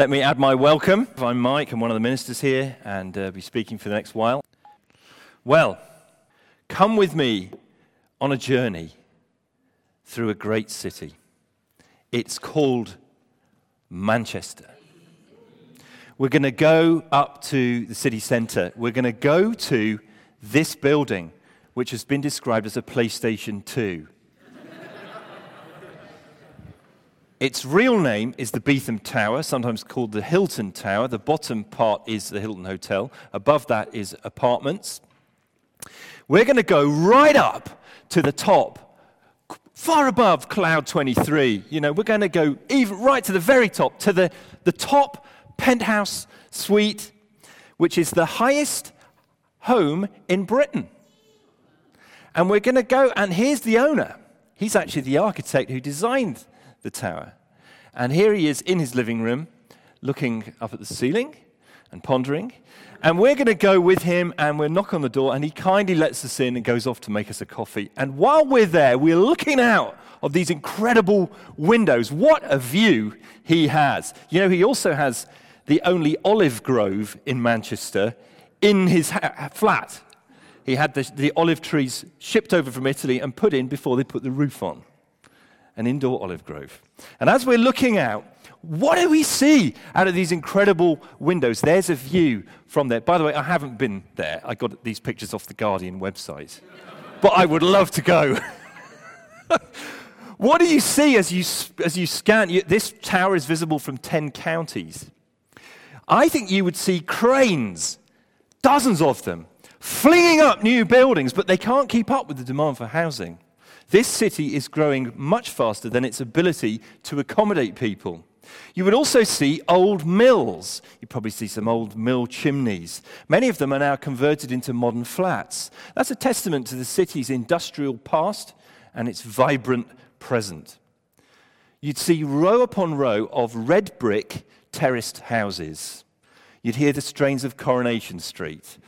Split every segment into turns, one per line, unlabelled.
Let me add my welcome. I'm Mike, I'm one of the ministers here and uh, be speaking for the next while. Well, come with me on a journey through a great city. It's called Manchester. We're going to go up to the city centre. We're going to go to this building, which has been described as a PlayStation 2. Its real name is the Beetham Tower, sometimes called the Hilton Tower. The bottom part is the Hilton Hotel. Above that is apartments. We're going to go right up to the top, far above Cloud 23. You know, we're going to go even right to the very top, to the, the top penthouse suite, which is the highest home in Britain. And we're going to go, and here's the owner. He's actually the architect who designed the tower. And here he is in his living room, looking up at the ceiling and pondering. And we're going to go with him and we'll knock on the door, and he kindly lets us in and goes off to make us a coffee. And while we're there, we're looking out of these incredible windows. What a view he has! You know, he also has the only olive grove in Manchester in his ha- flat. He had the, the olive trees shipped over from Italy and put in before they put the roof on an indoor olive grove. And as we're looking out, what do we see out of these incredible windows? There's a view from there. By the way, I haven't been there. I got these pictures off the Guardian website. but I would love to go. what do you see as you, as you scan? You, this tower is visible from 10 counties. I think you would see cranes, dozens of them, flinging up new buildings, but they can't keep up with the demand for housing. This city is growing much faster than its ability to accommodate people. You would also see old mills. You probably see some old mill chimneys. Many of them are now converted into modern flats. That's a testament to the city's industrial past and its vibrant present. You'd see row upon row of red brick terraced houses. You'd hear the strains of Coronation Street.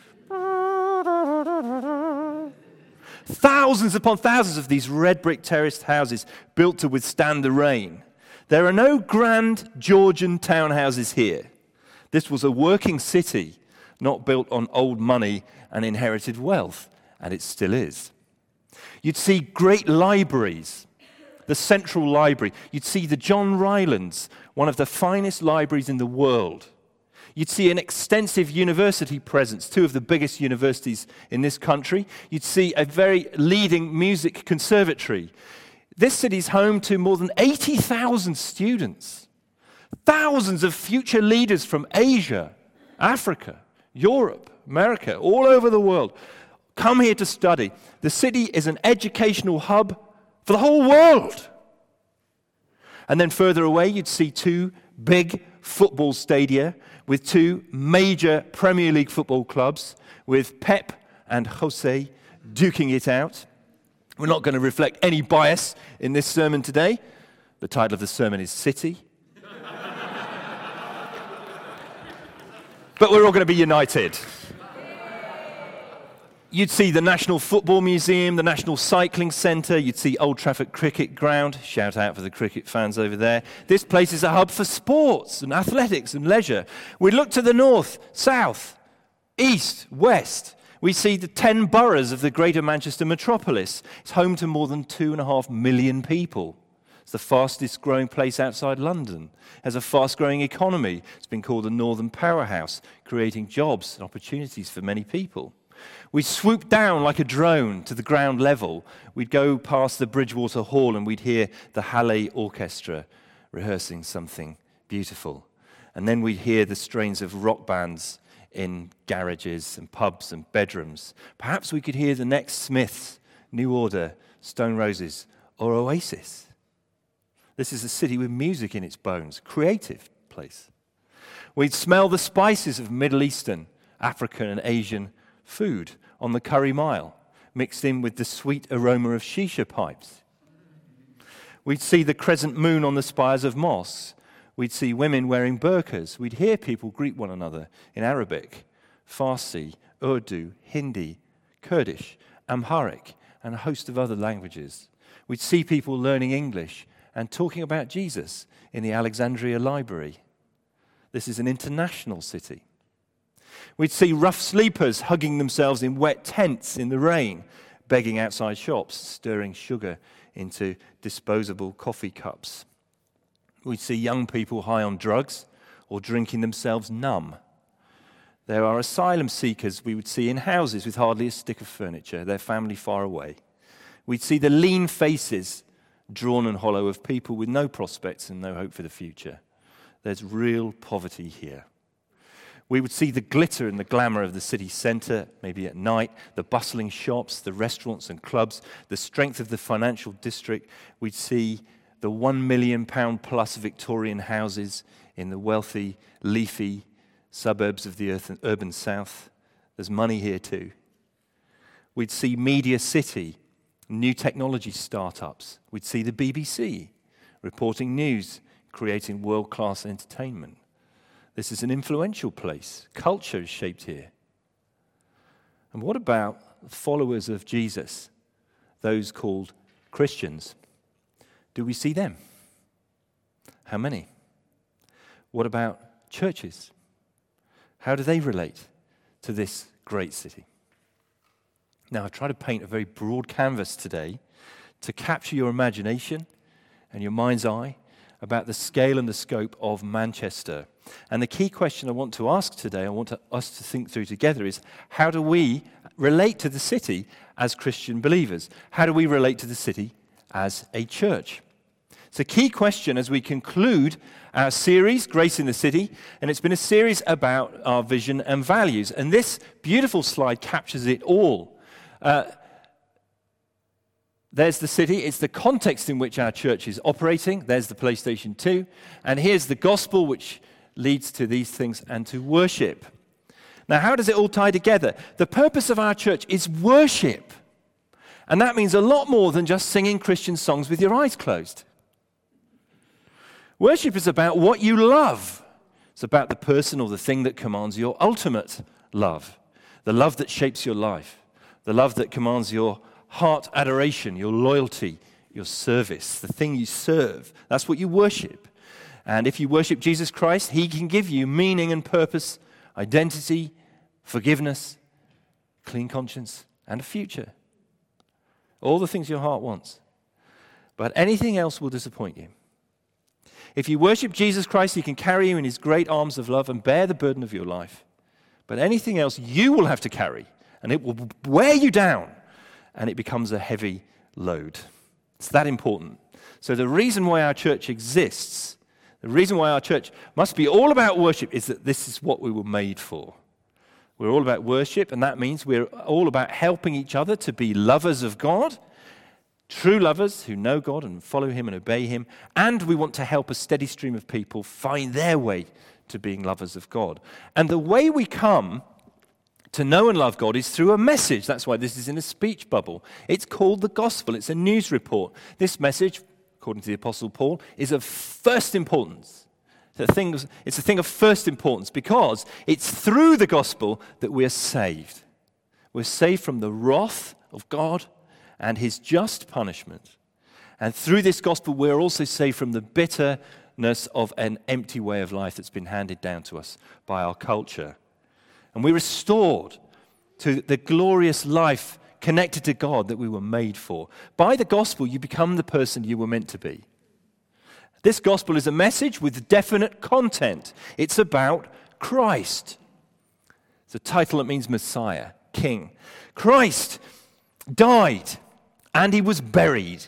Thousands upon thousands of these red brick terraced houses built to withstand the rain. There are no grand Georgian townhouses here. This was a working city, not built on old money and inherited wealth, and it still is. You'd see great libraries, the Central Library. You'd see the John Rylands, one of the finest libraries in the world. You'd see an extensive university presence, two of the biggest universities in this country. You'd see a very leading music conservatory. This city is home to more than 80,000 students, thousands of future leaders from Asia, Africa, Europe, America, all over the world come here to study. The city is an educational hub for the whole world. And then further away, you'd see two big football stadia with two major Premier League football clubs, with Pep and Jose duking it out. We're not going to reflect any bias in this sermon today. The title of the sermon is City. but we're all going to be united you'd see the National Football Museum, the National Cycling Centre, you'd see Old Trafford Cricket Ground. Shout out for the cricket fans over there. This place is a hub for sports and athletics and leisure. We look to the north, south, east, west. We see the 10 boroughs of the Greater Manchester metropolis. It's home to more than 2.5 million people. It's the fastest growing place outside London. It has a fast growing economy. It's been called the Northern Powerhouse, creating jobs and opportunities for many people. We'd swoop down like a drone to the ground level. We'd go past the Bridgewater Hall and we'd hear the Halle Orchestra rehearsing something beautiful. And then we'd hear the strains of rock bands in garages and pubs and bedrooms. Perhaps we could hear the next Smiths, New Order, Stone Roses, or Oasis. This is a city with music in its bones, creative place. We'd smell the spices of Middle Eastern, African, and Asian food on the Curry Mile, mixed in with the sweet aroma of shisha pipes. We'd see the crescent moon on the spires of mosques. We'd see women wearing burqas. We'd hear people greet one another in Arabic, Farsi, Urdu, Hindi, Kurdish, Amharic, and a host of other languages. We'd see people learning English and talking about Jesus in the Alexandria Library. This is an international city. We'd see rough sleepers hugging themselves in wet tents in the rain, begging outside shops, stirring sugar into disposable coffee cups. We'd see young people high on drugs or drinking themselves numb. There are asylum seekers we would see in houses with hardly a stick of furniture, their family far away. We'd see the lean faces, drawn and hollow, of people with no prospects and no hope for the future. There's real poverty here. We would see the glitter and the glamour of the city centre, maybe at night, the bustling shops, the restaurants and clubs, the strength of the financial district. We'd see the one million pound plus Victorian houses in the wealthy, leafy suburbs of the urban south. There's money here too. We'd see Media City, new technology startups. We'd see the BBC reporting news, creating world class entertainment. This is an influential place. Culture is shaped here. And what about followers of Jesus, those called Christians? Do we see them? How many? What about churches? How do they relate to this great city? Now, I try to paint a very broad canvas today to capture your imagination and your mind's eye about the scale and the scope of Manchester. And the key question I want to ask today, I want to, us to think through together is how do we relate to the city as Christian believers? How do we relate to the city as a church? It's a key question as we conclude our series, Grace in the City, and it's been a series about our vision and values. And this beautiful slide captures it all. Uh, there's the city, it's the context in which our church is operating. There's the PlayStation 2. And here's the gospel, which leads to these things and to worship. Now, how does it all tie together? The purpose of our church is worship. And that means a lot more than just singing Christian songs with your eyes closed. Worship is about what you love, it's about the person or the thing that commands your ultimate love, the love that shapes your life, the love that commands your heart adoration, your loyalty, your service, the thing you serve. That's what you worship. And if you worship Jesus Christ, He can give you meaning and purpose, identity, forgiveness, clean conscience, and a future. All the things your heart wants. But anything else will disappoint you. If you worship Jesus Christ, He can carry you in His great arms of love and bear the burden of your life. But anything else you will have to carry, and it will wear you down and it becomes a heavy load. It's that important. So, the reason why our church exists, the reason why our church must be all about worship, is that this is what we were made for. We're all about worship, and that means we're all about helping each other to be lovers of God, true lovers who know God and follow Him and obey Him, and we want to help a steady stream of people find their way to being lovers of God. And the way we come to know and love God is through a message. That's why this is in a speech bubble. It's called the gospel, it's a news report. This message, according to the Apostle Paul, is of first importance. It's a, thing, of first importance because it's through the gospel that we're saved. We're saved from the wrath of God and his just punishment. And through this gospel, we're also saved from the bitterness of an empty way of life that's been handed down to us by our culture and we're restored to the glorious life connected to God that we were made for. By the gospel, you become the person you were meant to be. This gospel is a message with definite content. It's about Christ. It's a title that means Messiah, King. Christ died and he was buried.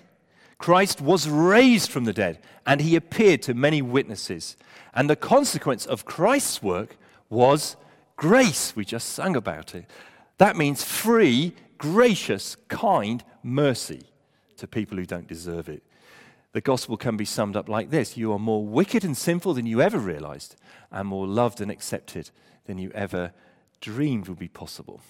Christ was raised from the dead and he appeared to many witnesses. And the consequence of Christ's work was Grace, we just sang about it. That means free, gracious, kind mercy to people who don't deserve it. The gospel can be summed up like this You are more wicked and sinful than you ever realized, and more loved and accepted than you ever dreamed would be possible.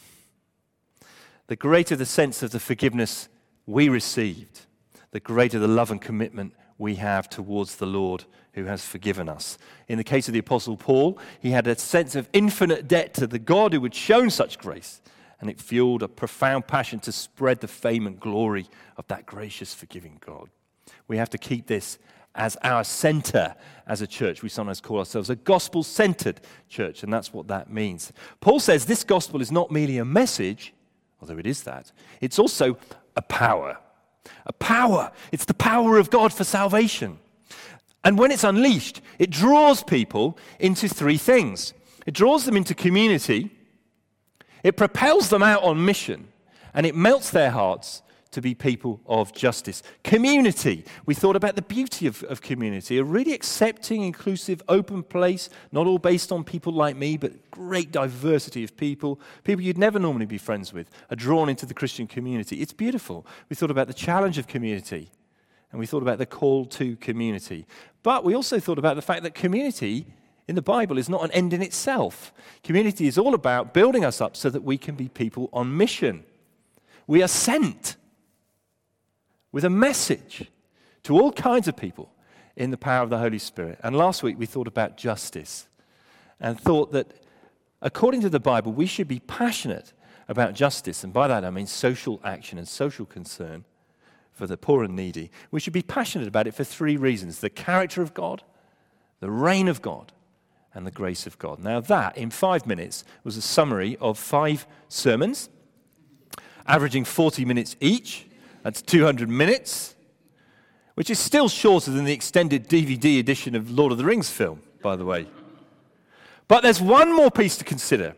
The greater the sense of the forgiveness we received, the greater the love and commitment we have towards the Lord who has forgiven us. In the case of the Apostle Paul, he had a sense of infinite debt to the God who had shown such grace, and it fueled a profound passion to spread the fame and glory of that gracious, forgiving God. We have to keep this as our center as a church. We sometimes call ourselves a gospel centered church, and that's what that means. Paul says this gospel is not merely a message, although it is that, it's also a power. A power. It's the power of God for salvation. And when it's unleashed, it draws people into three things it draws them into community, it propels them out on mission, and it melts their hearts to be people of justice. Community. We thought about the beauty of, of community, a really accepting, inclusive, open place, not all based on people like me, but great diversity of people, people you'd never normally be friends with, are drawn into the Christian community. It's beautiful. We thought about the challenge of community, and we thought about the call to community. But we also thought about the fact that community in the Bible is not an end in itself. Community is all about building us up so that we can be people on mission. We are sent with a message to all kinds of people in the power of the Holy Spirit. And last week we thought about justice and thought that according to the Bible, we should be passionate about justice. And by that I mean social action and social concern for the poor and needy. We should be passionate about it for three reasons the character of God, the reign of God, and the grace of God. Now, that in five minutes was a summary of five sermons, averaging 40 minutes each. That's 200 minutes, which is still shorter than the extended DVD edition of Lord of the Rings film, by the way. But there's one more piece to consider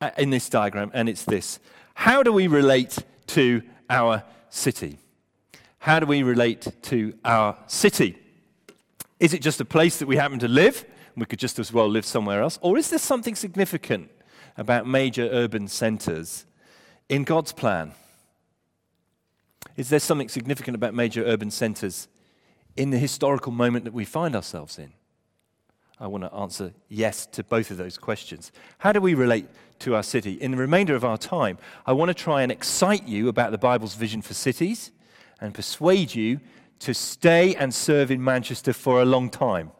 uh, in this diagram, and it's this How do we relate to our city? How do we relate to our city? Is it just a place that we happen to live? We could just as well live somewhere else. Or is there something significant about major urban centers in God's plan? Is there something significant about major urban centers in the historical moment that we find ourselves in? I want to answer yes to both of those questions. How do we relate to our city? In the remainder of our time, I want to try and excite you about the Bible's vision for cities and persuade you to stay and serve in Manchester for a long time.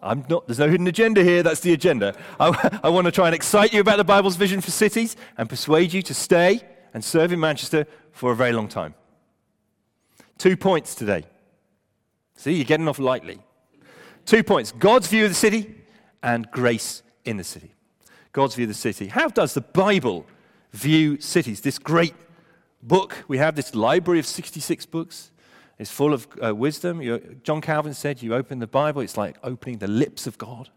I'm not, there's no hidden agenda here, that's the agenda. I, I want to try and excite you about the Bible's vision for cities and persuade you to stay and serve in Manchester for a very long time. Two points today. See, you're getting off lightly. Two points God's view of the city and grace in the city. God's view of the city. How does the Bible view cities? This great book, we have this library of 66 books. It's full of uh, wisdom. You're, John Calvin said, You open the Bible, it's like opening the lips of God.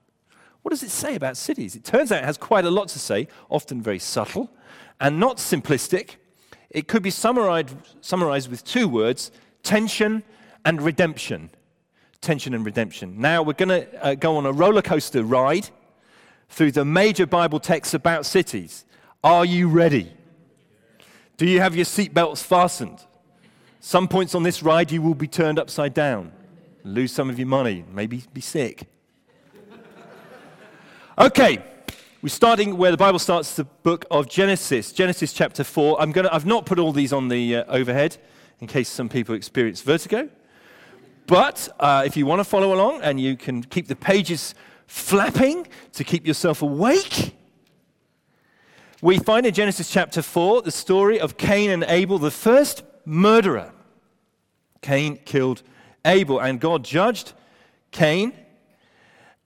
What does it say about cities? It turns out it has quite a lot to say, often very subtle and not simplistic. It could be summarized, summarized with two words tension and redemption. Tension and redemption. Now we're going to uh, go on a roller coaster ride through the major Bible texts about cities. Are you ready? Do you have your seatbelts fastened? Some points on this ride, you will be turned upside down, lose some of your money, maybe be sick. Okay, we're starting where the Bible starts the book of Genesis, Genesis chapter 4. I'm gonna, I've not put all these on the uh, overhead in case some people experience vertigo. But uh, if you want to follow along and you can keep the pages flapping to keep yourself awake, we find in Genesis chapter 4 the story of Cain and Abel, the first murderer. Cain killed Abel, and God judged Cain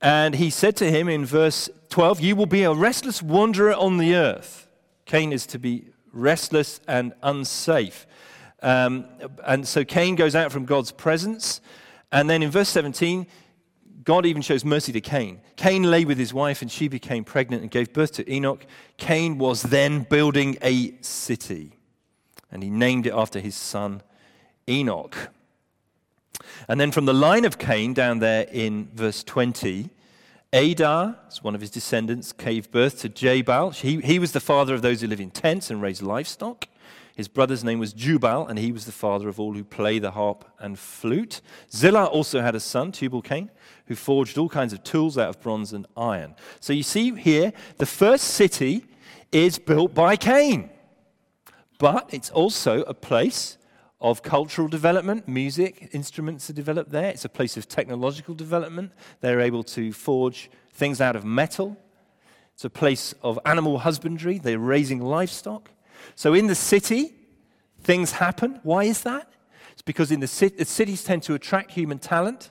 and he said to him in verse 12, You will be a restless wanderer on the earth. Cain is to be restless and unsafe. Um, and so Cain goes out from God's presence. And then in verse 17, God even shows mercy to Cain. Cain lay with his wife, and she became pregnant and gave birth to Enoch. Cain was then building a city, and he named it after his son Enoch. And then from the line of Cain down there in verse 20, Adah, one of his descendants, gave birth to Jabal. He, he was the father of those who live in tents and raise livestock. His brother's name was Jubal, and he was the father of all who play the harp and flute. Zillah also had a son, Tubal Cain, who forged all kinds of tools out of bronze and iron. So you see here, the first city is built by Cain. But it's also a place of cultural development. Music, instruments are developed there. It's a place of technological development. They're able to forge things out of metal. It's a place of animal husbandry. They're raising livestock. So in the city, things happen. Why is that? It's because in the, cit- the cities tend to attract human talent.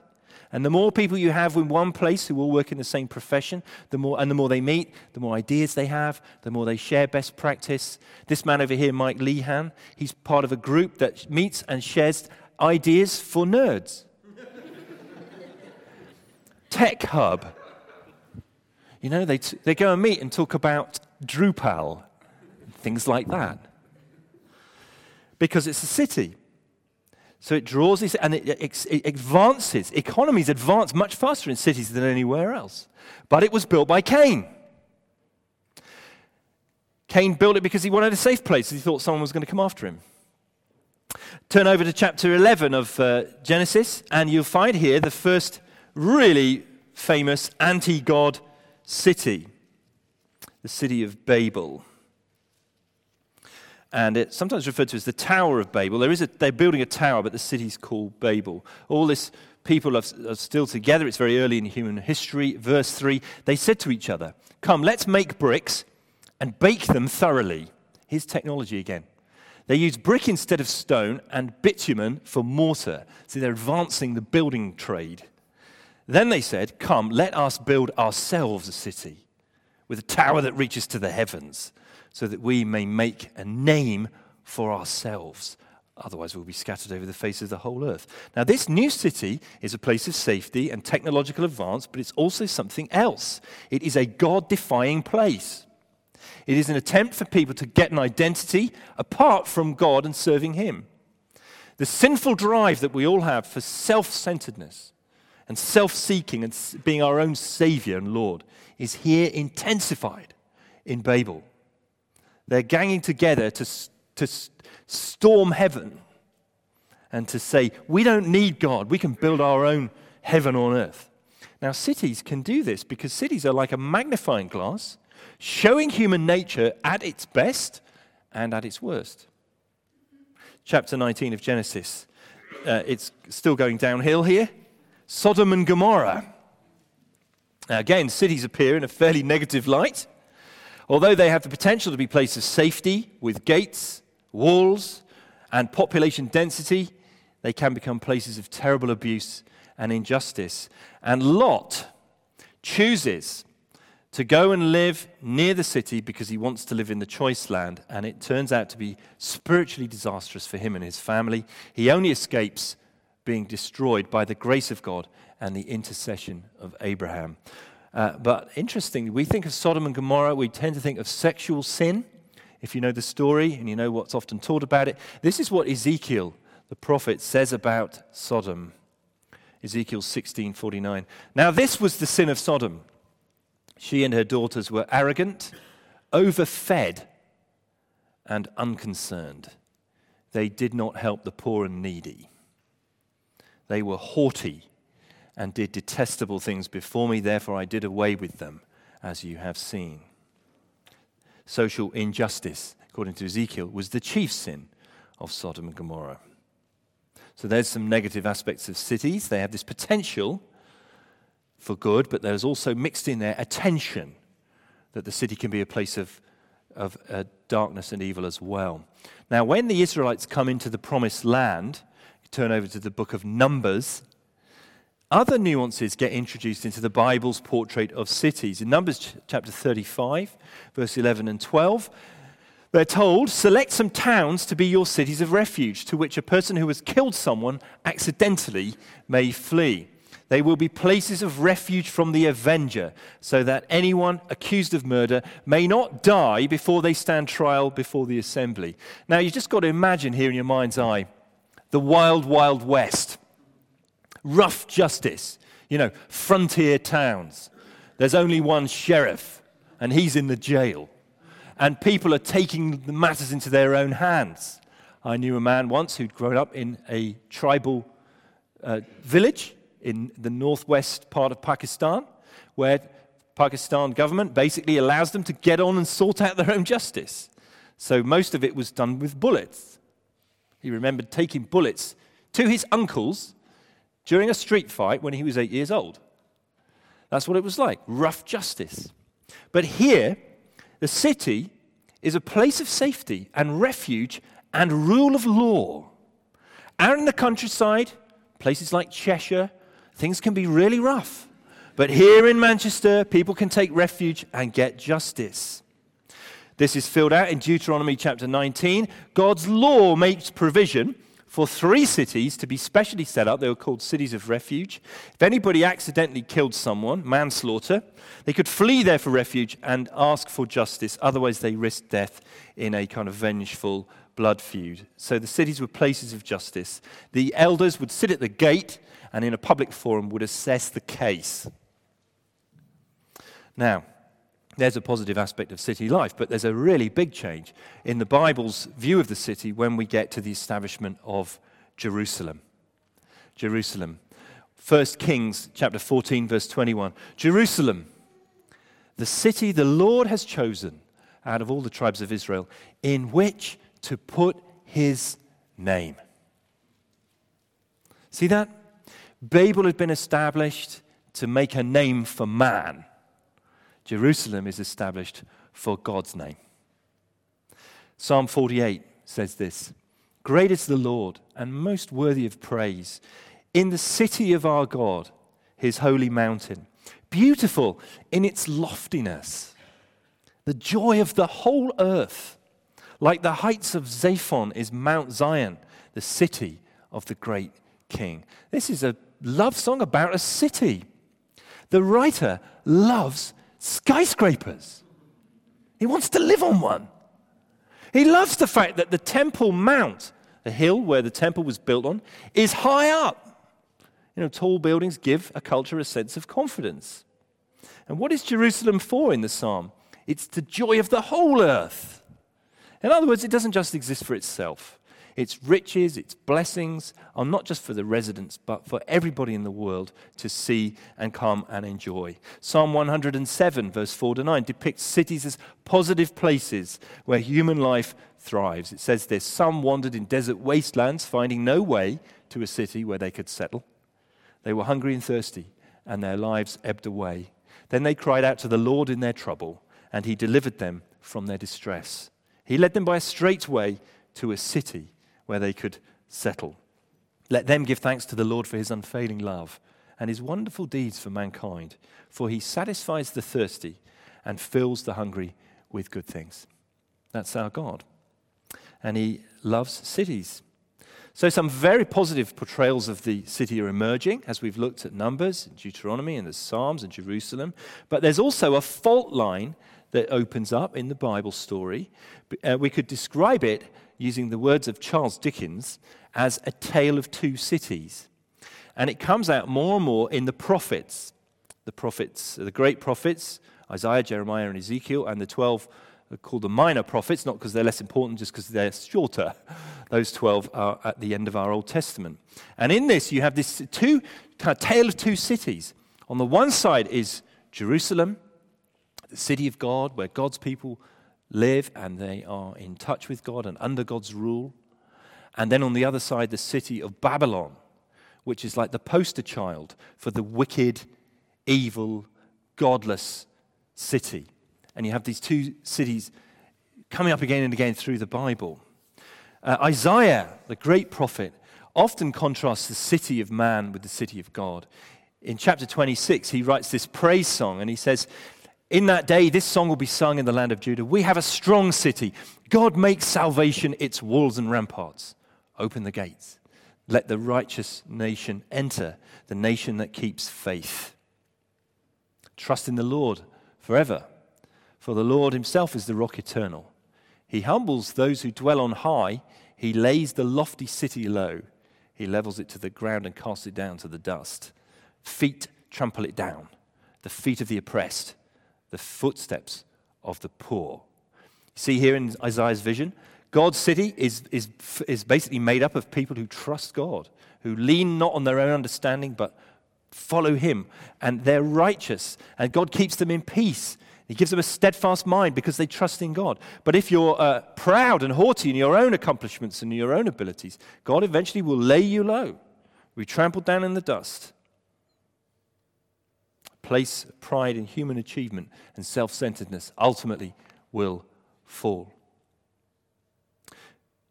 And the more people you have in one place who all work in the same profession, the more, and the more they meet, the more ideas they have, the more they share best practice. This man over here, Mike Lehan, he's part of a group that meets and shares ideas for nerds. Tech Hub. You know, they, t- they go and meet and talk about Drupal, things like that. Because it's a city. So it draws this and it, it, it, advances. Economies advance much faster in cities than anywhere else. But it was built by Cain. Cain built it because he wanted a safe place. He thought someone was going to come after him. Turn over to chapter 11 of uh, Genesis, and you'll find here the first really famous anti God city, the city of Babel and it's sometimes referred to as the Tower of Babel. There is a, they're building a tower, but the city's called Babel. All this people are, are still together. It's very early in human history. Verse 3 they said to each other, Come, let's make bricks and bake them thoroughly. Here's technology again. They use brick instead of stone and bitumen for mortar. See, they're advancing the building trade. Then they said, Come, let us build ourselves a city with a tower that reaches to the heavens so that we may make a name for ourselves. Otherwise, we'll be scattered over the face of the whole earth. Now, this new city is a place of safety and technological advance, but it's also something else. It is a God defying place. It is an attempt for people to get an identity apart from God and serving Him. The sinful drive that we all have for self centeredness and self seeking and being our own Savior and Lord is here intensified in Babel. They're ganging together to, to storm heaven and to say, we don't need God, we can build our own heaven on earth. Now, cities can do this because cities are like a magnifying glass, showing human nature at its best and at its worst. Chapter 19 of Genesis. Uh, it's still going downhill here. Sodom and Gomorrah. Again, cities appear in a fairly negative light. Although they have the potential to be places of safety with gates, walls, and population density, they can become places of terrible abuse and injustice. And Lot chooses to go and live near the city because he wants to live in the choice land, and it turns out to be spiritually disastrous for him and his family. He only escapes being destroyed by the grace of God and the intercession of Abraham. Uh, but interestingly, we think of Sodom and Gomorrah, we tend to think of sexual sin. If you know the story and you know what's often taught about it, this is what Ezekiel, the prophet, says about Sodom. Ezekiel 16:49. Now this was the sin of Sodom. She and her daughters were arrogant, overfed, and unconcerned. They did not help the poor and needy. They were haughty and did detestable things before me, therefore I did away with them, as you have seen. Social injustice, according to Ezekiel, was the chief sin of Sodom and Gomorrah. So there's some negative aspects of cities. They have this potential for good, but there's also mixed in there attention that the city can be a place of, of uh, darkness and evil as well. Now, when the Israelites come into the promised land, turn over to the book of Numbers, other nuances get introduced into the Bible's portrait of cities. In Numbers chapter 35, verse 11 and 12, they're told, Select some towns to be your cities of refuge, to which a person who has killed someone accidentally may flee. They will be places of refuge from the avenger, so that anyone accused of murder may not die before they stand trial before the assembly. Now, you've just got to imagine here in your mind's eye the wild, wild west rough justice, you know, frontier towns. There's only one sheriff, and he's in the jail. And people are taking the matters into their own hands. I knew a man once who'd grown up in a tribal uh, village in the northwest part of Pakistan, where Pakistan government basically allows them to get on and sort out their own justice. So most of it was done with bullets. He remembered taking bullets to his uncles during a street fight when he was eight years old. That's what it was like rough justice. But here, the city is a place of safety and refuge and rule of law. Out in the countryside, places like Cheshire, things can be really rough. But here in Manchester, people can take refuge and get justice. This is filled out in Deuteronomy chapter 19. God's law makes provision for three cities to be specially set up. They were called cities of refuge. If anybody accidentally killed someone, manslaughter, they could flee there for refuge and ask for justice. Otherwise, they risked death in a kind of vengeful blood feud. So the cities were places of justice. The elders would sit at the gate and in a public forum would assess the case. Now, there's a positive aspect of city life, but there's a really big change in the Bible's view of the city when we get to the establishment of Jerusalem. Jerusalem. 1 Kings chapter 14 verse 21. Jerusalem, the city the Lord has chosen out of all the tribes of Israel, in which to put his name. See that? Babel had been established to make a name for man. Jerusalem is established for God's name. Psalm 48 says this Great is the Lord and most worthy of praise in the city of our God, his holy mountain, beautiful in its loftiness, the joy of the whole earth. Like the heights of Zaphon is Mount Zion, the city of the great king. This is a love song about a city. The writer loves skyscrapers. He wants to live on one. He loves the fact that the Temple Mount, the hill where the temple was built on, is high up. You know, tall buildings give a culture a sense of confidence. And what is Jerusalem for in the psalm? It's the joy of the whole earth. In other words, it doesn't just exist for itself. Its riches, its blessings are not just for the residents, but for everybody in the world to see and come and enjoy. Psalm 107, verse 4 to 9, depicts cities as positive places where human life thrives. It says this Some wandered in desert wastelands, finding no way to a city where they could settle. They were hungry and thirsty, and their lives ebbed away. Then they cried out to the Lord in their trouble, and he delivered them from their distress. He led them by a straight way to a city where they could settle. Let them give thanks to the Lord for his unfailing love and his wonderful deeds for mankind, for he satisfies the thirsty and fills the hungry with good things. That's our God. And he loves cities. So, some very positive portrayals of the city are emerging as we've looked at Numbers, and Deuteronomy, and the Psalms, and Jerusalem. But there's also a fault line that opens up in the Bible story. Uh, we could describe it using the words of Charles Dickens, as a tale of two cities. And it comes out more and more in the prophets. The prophets, the great prophets, Isaiah, Jeremiah, and Ezekiel, and the 12 are called the minor prophets, not because they're less important, just because they're shorter. Those 12 are at the end of our Old Testament. And in this, you have this two kind of tale of two cities. On the one side is Jerusalem, the city of God, where God's people live and they are in touch with God and under God's rule. And then on the other side, the city of Babylon, which is like the poster child for the wicked, evil, godless city. And you have these two cities coming up again and again through the Bible. Uh, Isaiah, the great prophet, often contrasts the city of man with the city of God. In chapter 26, he writes this praise song and he says, in that day, this song will be sung in the land of Judah. We have a strong city. God makes salvation its walls and ramparts. Open the gates. Let the righteous nation enter, the nation that keeps faith. Trust in the Lord forever, for the Lord himself is the rock eternal. He humbles those who dwell on high, he lays the lofty city low. He levels it to the ground and casts it down to the dust. Feet trample it down, the feet of the oppressed the footsteps of the poor. See here in Isaiah's vision, God's city is, is, is basically made up of people who trust God, who lean not on their own understanding, but follow Him. And they're righteous, and God keeps them in peace. He gives them a steadfast mind because they trust in God. But if you're uh, proud and haughty in your own accomplishments and your own abilities, God eventually will lay you low, be trampled down in the dust place pride in human achievement and self centeredness ultimately will fall.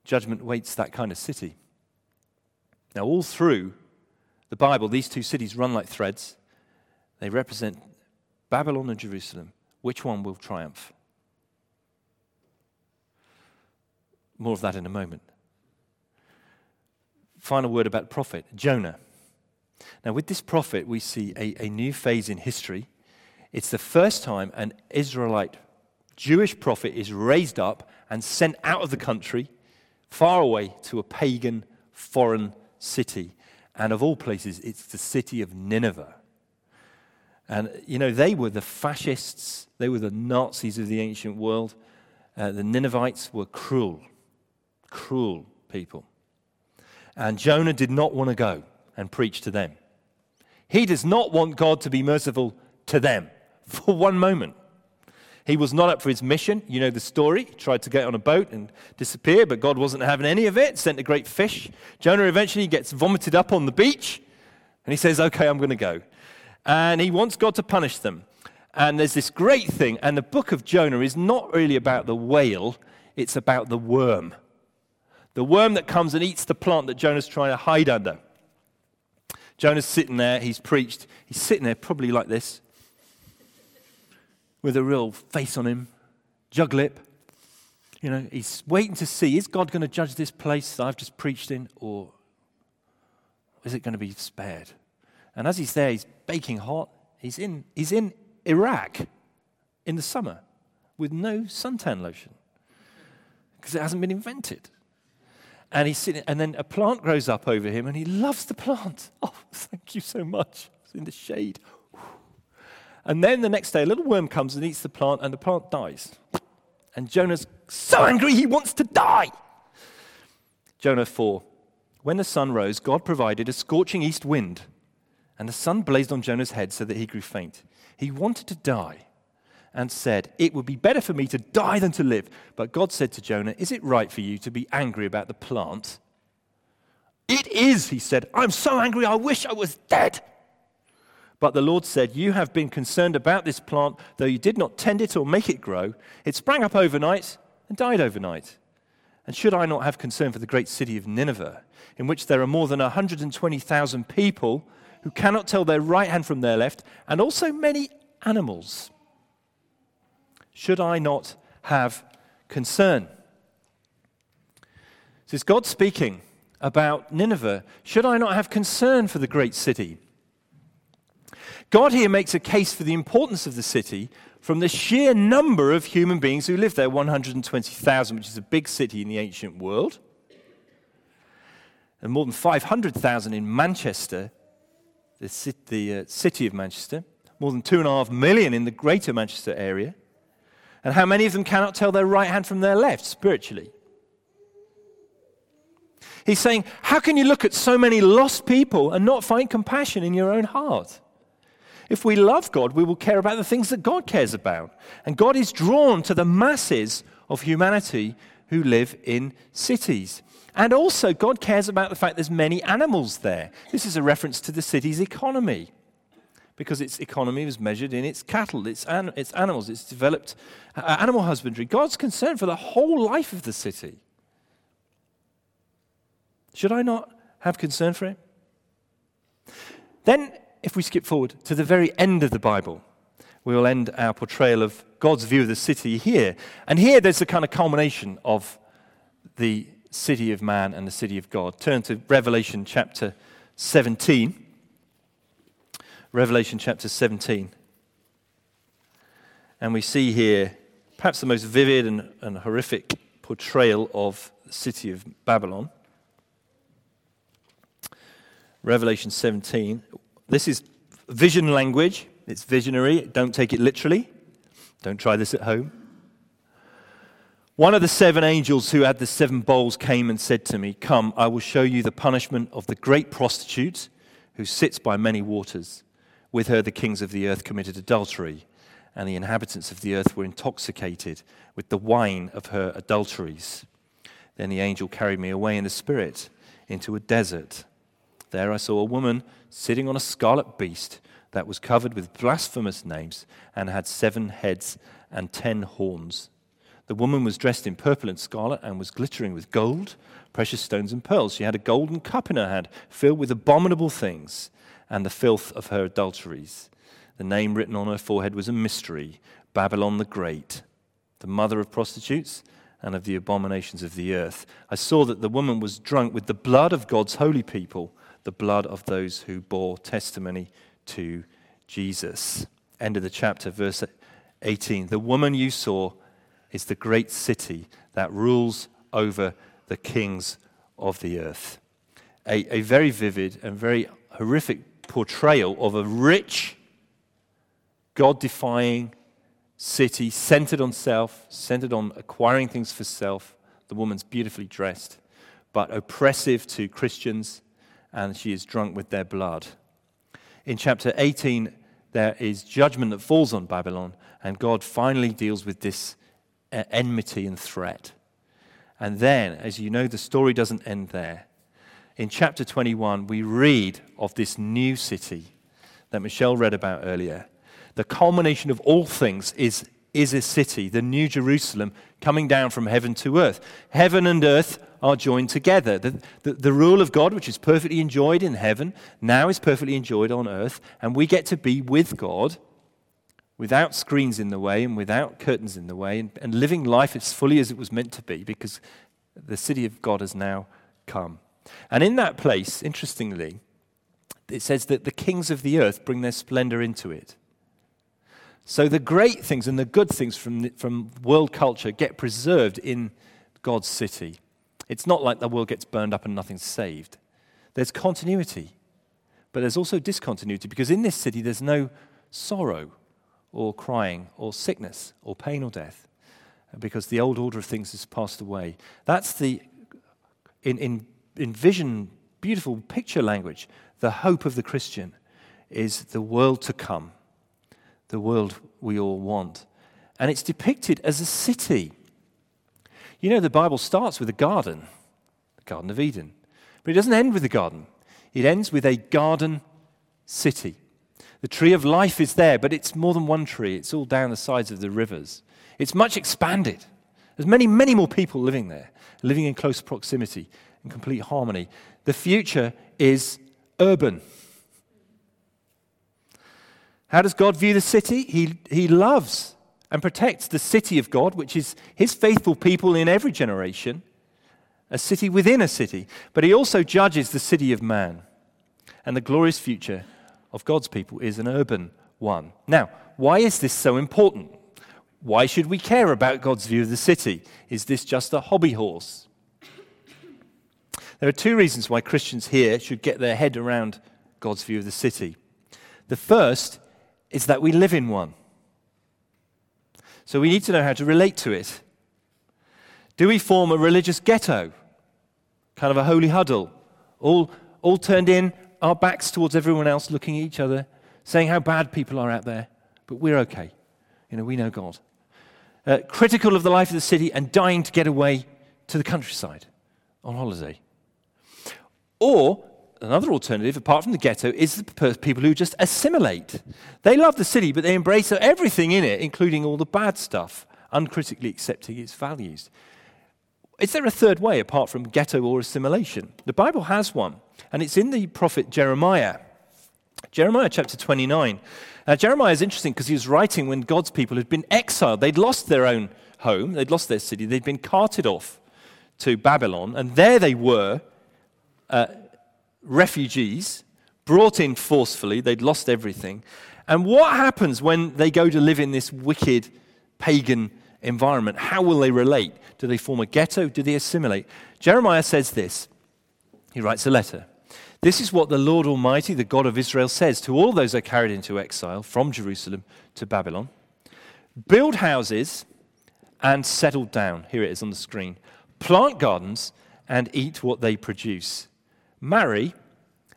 Judgment waits that kind of city. Now, all through the Bible, these two cities run like threads. They represent Babylon and Jerusalem. Which one will triumph? More of that in a moment. Final word about prophet Jonah. Now, with this prophet, we see a, a new phase in history. It's the first time an Israelite Jewish prophet is raised up and sent out of the country, far away to a pagan foreign city. And of all places, it's the city of Nineveh. And, you know, they were the fascists, they were the Nazis of the ancient world. Uh, the Ninevites were cruel, cruel people. And Jonah did not want to go and preach to them. He does not want God to be merciful to them for one moment. He was not up for his mission. You know the story. He tried to get on a boat and disappear, but God wasn't having any of it, sent a great fish. Jonah eventually gets vomited up on the beach, and he says, Okay, I'm going to go. And he wants God to punish them. And there's this great thing, and the book of Jonah is not really about the whale, it's about the worm. The worm that comes and eats the plant that Jonah's trying to hide under. Jonah's sitting there, he's preached, he's sitting there probably like this, with a real face on him, jug lip. You know, he's waiting to see is God going to judge this place that I've just preached in, or is it going to be spared? And as he's there, he's baking hot. He's in, he's in Iraq in the summer with no suntan lotion because it hasn't been invented. And he's sitting, and then a plant grows up over him, and he loves the plant. Oh, thank you so much. It's in the shade. And then the next day, a little worm comes and eats the plant, and the plant dies. And Jonah's so angry, he wants to die. Jonah 4. When the sun rose, God provided a scorching east wind, and the sun blazed on Jonah's head so that he grew faint. He wanted to die and said, It would be better for me to die than to live. But God said to Jonah, Is it right for you to be angry about the plant? It is, he said. I'm so angry, I wish I was dead. But the Lord said, You have been concerned about this plant, though you did not tend it or make it grow. It sprang up overnight and died overnight. And should I not have concern for the great city of Nineveh, in which there are more than 120,000 people who cannot tell their right hand from their left, and also many animals? Should I not have concern? Is God speaking about Nineveh. Should I not have concern for the great city? God here makes a case for the importance of the city from the sheer number of human beings who live there 120,000, which is a big city in the ancient world, and more than 500,000 in Manchester, the, the uh, city of Manchester, more than 2.5 million in the greater Manchester area, and how many of them cannot tell their right hand from their left spiritually. He's saying, How can you look at so many lost people and not find compassion in your own heart? If we love God, we will care about the things that God cares about. And God is drawn to the masses of humanity who live in cities. And also, God cares about the fact there's many animals there. This is a reference to the city's economy because its economy was measured in its cattle, its, an, its animals, its developed uh, animal husbandry. God's concern for the whole life of the city. Should I not have concern for it? Then if we skip forward to the very end of the Bible, we will end our portrayal of God's view of the city here. And here there's the kind of culmination of the city of man and the city of God. Turn to Revelation chapter 17. Revelation chapter 17. And we see here perhaps the most vivid and, and horrific portrayal of the city of Babylon. Revelation 17. This is vision language. It's visionary. Don't take it literally. Don't try this at home. One of the seven angels who had the seven bowls came and said to me, Come, I will show you the punishment of the great prostitute who sits by many waters. With her, the kings of the earth committed adultery, and the inhabitants of the earth were intoxicated with the wine of her adulteries. Then the angel carried me away in the spirit into a desert. There I saw a woman sitting on a scarlet beast that was covered with blasphemous names and had seven heads and ten horns. The woman was dressed in purple and scarlet and was glittering with gold, precious stones, and pearls. She had a golden cup in her hand filled with abominable things and the filth of her adulteries. The name written on her forehead was a mystery Babylon the Great, the mother of prostitutes and of the abominations of the earth. I saw that the woman was drunk with the blood of God's holy people, the blood of those who bore testimony to Jesus. End of the chapter, verse 18. The woman you saw is the great city that rules over the kings of the earth. A, a very vivid and very horrific portrayal of a rich, God defying city centered on self, centered on acquiring things for self. The woman's beautifully dressed, but oppressive to Christians, and she is drunk with their blood. In chapter 18, there is judgment that falls on Babylon, and God finally deals with this uh, enmity and threat. And then, as you know, the story doesn't end there. In chapter 21, we read of this new city that Michelle read about earlier. The culmination of all things is, is a city, the New Jerusalem, coming down from heaven to earth. Heaven and earth are joined together. The, the, the, rule of God, which is perfectly enjoyed in heaven, now is perfectly enjoyed on earth, and we get to be with God without screens in the way and without curtains in the way, and, and living life as fully as it was meant to be because the city of God has now come. And in that place, interestingly, it says that the kings of the earth bring their splendor into it. So the great things and the good things from, from world culture get preserved in God's city. It's not like the world gets burned up and nothing's saved. There's continuity, but there's also discontinuity because in this city there's no sorrow or crying or sickness or pain or death because the old order of things has passed away. That's the, in, in, in vision, beautiful picture language, the hope of the Christian is the world to come, the world we all want. And it's depicted as a city. You know, the Bible starts with a garden, the Garden of Eden, but it doesn't end with a garden, it ends with a garden city. The tree of life is there, but it's more than one tree. It's all down the sides of the rivers. It's much expanded. There's many, many more people living there, living in close proximity, in complete harmony. The future is urban. How does God view the city? He, he loves and protects the city of God, which is his faithful people in every generation, a city within a city. But he also judges the city of man and the glorious future of God's people is an urban one. Now, why is this so important? Why should we care about God's view of the city? Is this just a hobby horse? There are two reasons why Christians here should get their head around God's view of the city. The first is that we live in one. So we need to know how to relate to it. Do we form a religious ghetto? Kind of a holy huddle? All, all turned in our backs towards everyone else, looking at each other, saying how bad people are out there, but we're okay. You know, we know God. Uh, critical of the life of the city and dying to get away to the countryside on holiday. Or another alternative, apart from the ghetto, is the people who just assimilate. They love the city, but they embrace everything in it, including all the bad stuff, uncritically accepting its values. Is there a third way apart from ghetto or assimilation? The Bible has one, and it's in the prophet Jeremiah. Jeremiah chapter 29. Now, Jeremiah is interesting because he was writing when God's people had been exiled. They'd lost their own home, they'd lost their city, they'd been carted off to Babylon, and there they were, uh, refugees, brought in forcefully. They'd lost everything. And what happens when they go to live in this wicked pagan environment? How will they relate? Do they form a ghetto? Do they assimilate? Jeremiah says this. He writes a letter. This is what the Lord Almighty, the God of Israel, says to all those that are carried into exile from Jerusalem to Babylon Build houses and settle down. Here it is on the screen. Plant gardens and eat what they produce. Marry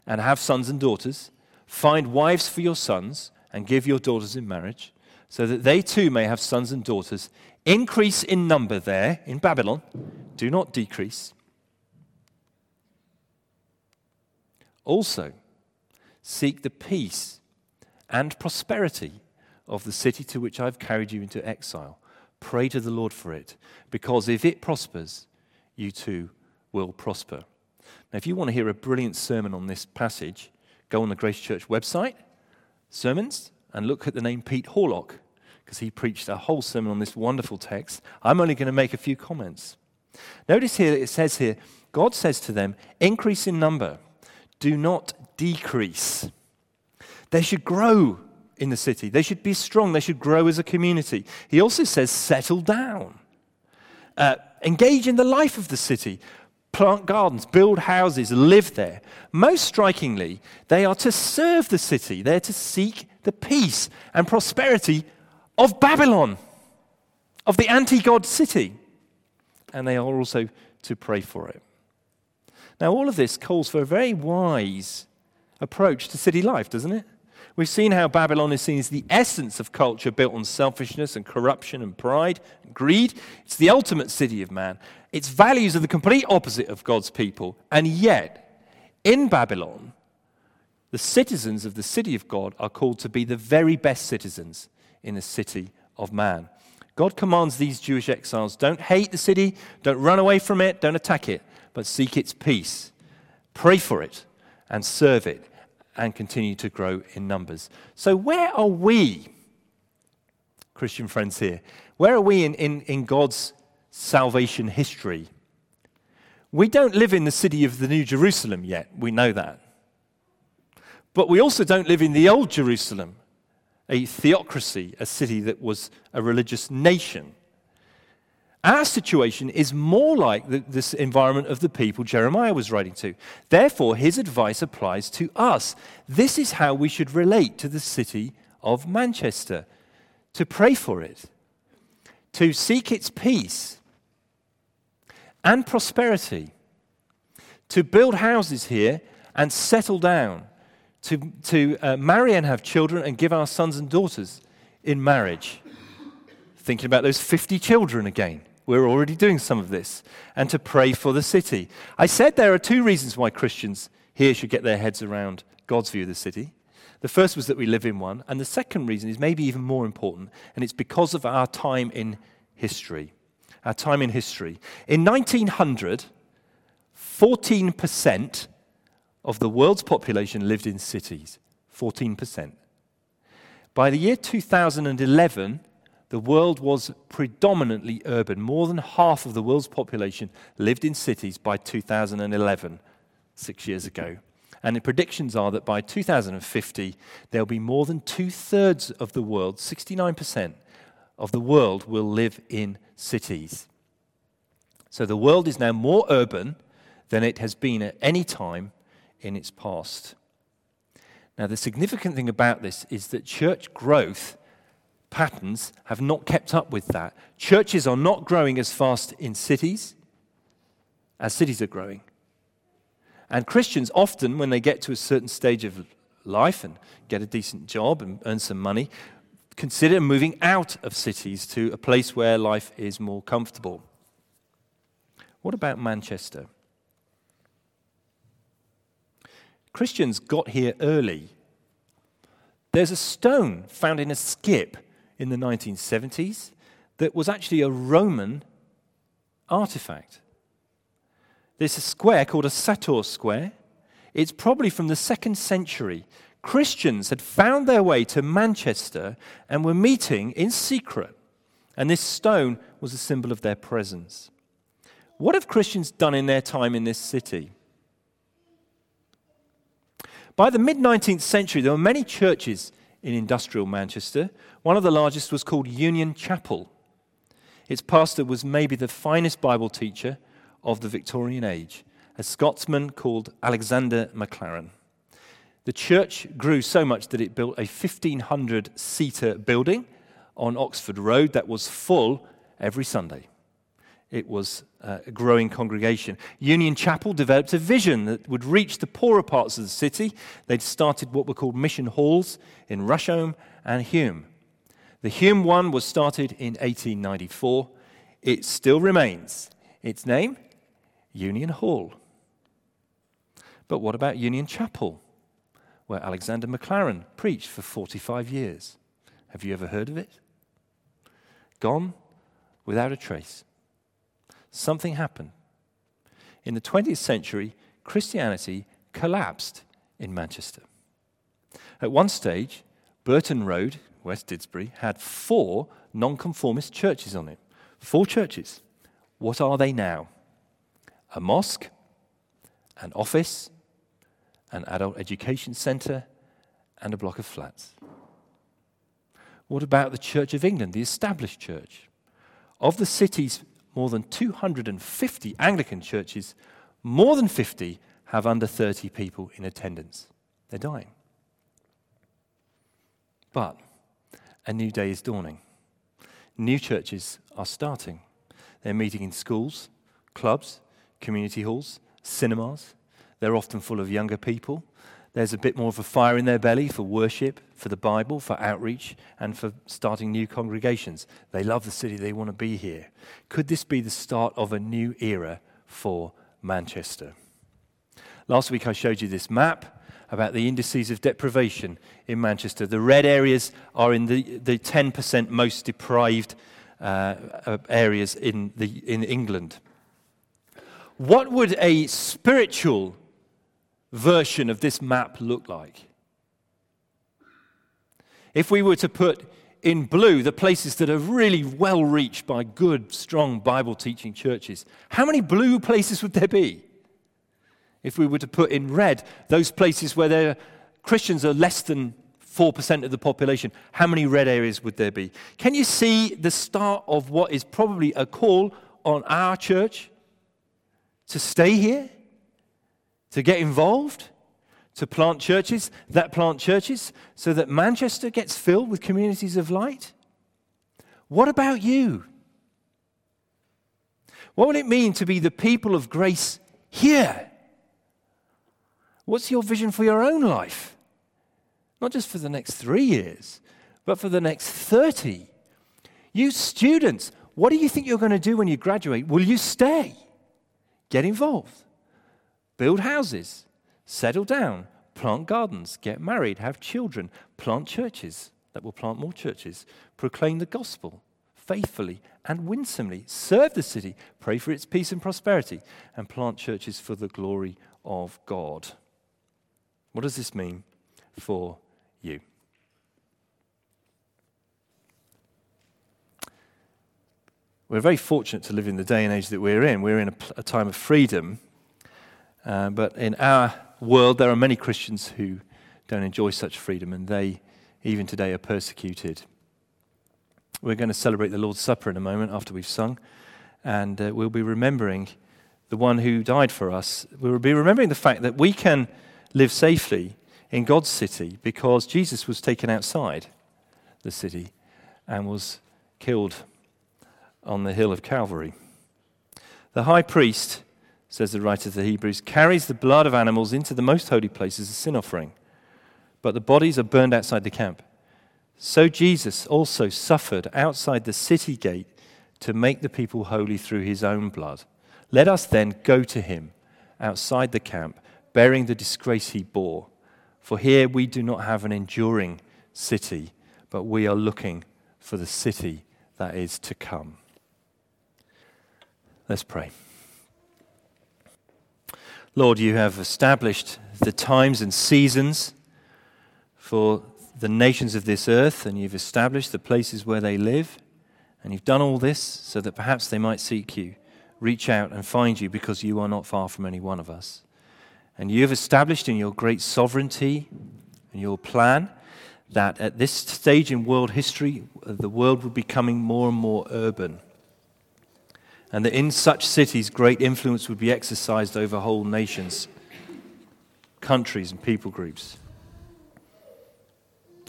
and have sons and daughters. Find wives for your sons and give your daughters in marriage, so that they too may have sons and daughters. Increase in number there in Babylon, do not decrease. Also, seek the peace and prosperity of the city to which I've carried you into exile. Pray to the Lord for it, because if it prospers, you too will prosper. Now, if you want to hear a brilliant sermon on this passage, go on the Grace Church website, sermons, and look at the name Pete Horlock, because he preached a whole sermon on this wonderful text. I'm only going to make a few comments. Notice here it says here, God says to them, increase in number, do not decrease. They should grow in the city, they should be strong, they should grow as a community. He also says, settle down, uh, engage in the life of the city. Plant gardens, build houses, live there. Most strikingly, they are to serve the city. They're to seek the peace and prosperity of Babylon, of the anti God city. And they are also to pray for it. Now, all of this calls for a very wise approach to city life, doesn't it? We've seen how Babylon is seen as the essence of culture built on selfishness and corruption and pride and greed. It's the ultimate city of man. Its values are the complete opposite of God's people. And yet, in Babylon, the citizens of the city of God are called to be the very best citizens in the city of man. God commands these Jewish exiles don't hate the city, don't run away from it, don't attack it, but seek its peace. Pray for it and serve it and continue to grow in numbers. So, where are we, Christian friends here? Where are we in, in, in God's salvation history? We don't live in the city of the New Jerusalem yet, we know that. But we also don't live in the Old Jerusalem, a theocracy, a city that was a religious nation. Our situation is more like the, this environment of the people Jeremiah was writing to. Therefore, his advice applies to us. This is how we should relate to the city of Manchester to pray for it, to seek its peace and prosperity, to build houses here and settle down, to, to uh, marry and have children and give our sons and daughters in marriage. Thinking about those 50 children again. We're already doing some of this. And to pray for the city. I said there are two reasons why Christians here should get their heads around God's view of the city. The first was that we live in one. And the second reason is maybe even more important, and it's because of our time in history. Our time in history. In 1900, 14% of the world's population lived in cities. 14%. By the year 2011, the world was predominantly urban. More than half of the world's population lived in cities by 2011, six years ago. And the predictions are that by 2050, there'll be more than two thirds of the world, 69% of the world, will live in cities. So the world is now more urban than it has been at any time in its past. Now, the significant thing about this is that church growth patterns have not kept up with that. Churches are not growing as fast in cities as cities are growing. And Christians often, when they get to a certain stage of life and get a decent job and earn some money, consider moving out of cities to a place where life is more comfortable. What about Manchester? Christians got here early. There's a stone found in a skip in the 1970s that was actually a Roman artifact. There's a square called a Sator Square. It's probably from the second century. Christians had found their way to Manchester and were meeting in secret. And this stone was a symbol of their presence. What have Christians done in their time in this city? By the mid 19th century, there were many churches in industrial Manchester. One of the largest was called Union Chapel. Its pastor was maybe the finest Bible teacher of the Victorian age, a Scotsman called Alexander Maclaren. The church grew so much that it built a 1,500 seater building on Oxford Road that was full every Sunday. It was uh, a growing congregation. Union Chapel developed a vision that would reach the poorer parts of the city. They'd started what were called mission halls in Rusholme and Hulme. The Hulme one was started in 1894. It still remains. Its name? Union Hall. But what about Union Chapel, where Alexander Maclaren preached for 45 years? Have you ever heard of it? Gone without a trace. Something happened. In the 20th century, Christianity collapsed in Manchester. At one stage, Burton Road, West Didsbury, had four nonconformist churches on it. Four churches. What are they now? A mosque, an office, an adult education centre, and a block of flats. What about the Church of England, the established church? Of the city's more than 250 Anglican churches, more than 50 have under 30 people in attendance. They're dying. But a new day is dawning. New churches are starting. They're meeting in schools, clubs, community halls, cinemas. They're often full of younger people. There's a bit more of a fire in their belly for worship, for the Bible, for outreach, and for starting new congregations. They love the city, they want to be here. Could this be the start of a new era for Manchester? Last week I showed you this map about the indices of deprivation in Manchester. The red areas are in the, the 10% most deprived uh, uh, areas in, the, in England. What would a spiritual version of this map look like? If we were to put in blue the places that are really well reached by good, strong Bible teaching churches, how many blue places would there be? If we were to put in red those places where there, Christians are less than 4% of the population, how many red areas would there be? Can you see the start of what is probably a call on our church to stay here, to get involved, to plant churches, that plant churches, so that Manchester gets filled with communities of light? What about you? What will it mean to be the people of grace here? What's your vision for your own life? Not just for the next three years, but for the next 30. You students, what do you think you're going to do when you graduate? Will you stay? Get involved. Build houses. Settle down. Plant gardens. Get married. Have children. Plant churches that will plant more churches. Proclaim the gospel faithfully and winsomely. Serve the city. Pray for its peace and prosperity. And plant churches for the glory of God. What does this mean for you? We're very fortunate to live in the day and age that we're in. We're in a, a time of freedom. Uh, but in our world, there are many Christians who don't enjoy such freedom, and they, even today, are persecuted. We're going to celebrate the Lord's Supper in a moment after we've sung, and uh, we'll be remembering the one who died for us. We'll be remembering the fact that we can live safely in God's city because Jesus was taken outside the city and was killed on the hill of Calvary. The high priest, says the writer of the Hebrews, carries the blood of animals into the most holy place as a sin offering, but the bodies are burned outside the camp. So Jesus also suffered outside the city gate to make the people holy through his own blood. Let us then go to him outside the camp bearing the disgrace he bore. For here we do not have an enduring city, but we are looking for the city that is to come. Let's pray. Lord, you have established the times and seasons for the nations of this earth, and you've established the places where they live. And you've done all this so that perhaps they might seek you, reach out and find you because you are not far from any one of us. And you have established in your great sovereignty and your plan that at this stage in world history, the world would be becoming more and more urban. And that in such cities, great influence would be exercised over whole nations, countries, and people groups.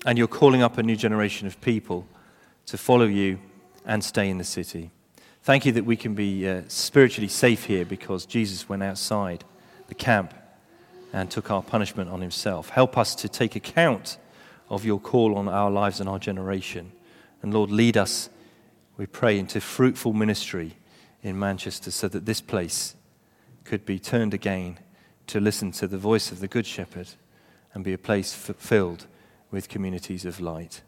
And you're calling up a new generation of people to follow you and stay in the city. Thank you that we can be uh, spiritually safe here because Jesus went outside the camp and took our punishment on himself. Help us to take account of your call on our lives and our generation. And Lord, lead us, we pray, into fruitful ministry in Manchester so that this place could be turned again to listen to the voice of the Good Shepherd and be a place f- filled with communities of light.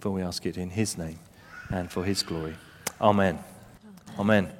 For we ask it in his name and for his glory. Amen. Amen.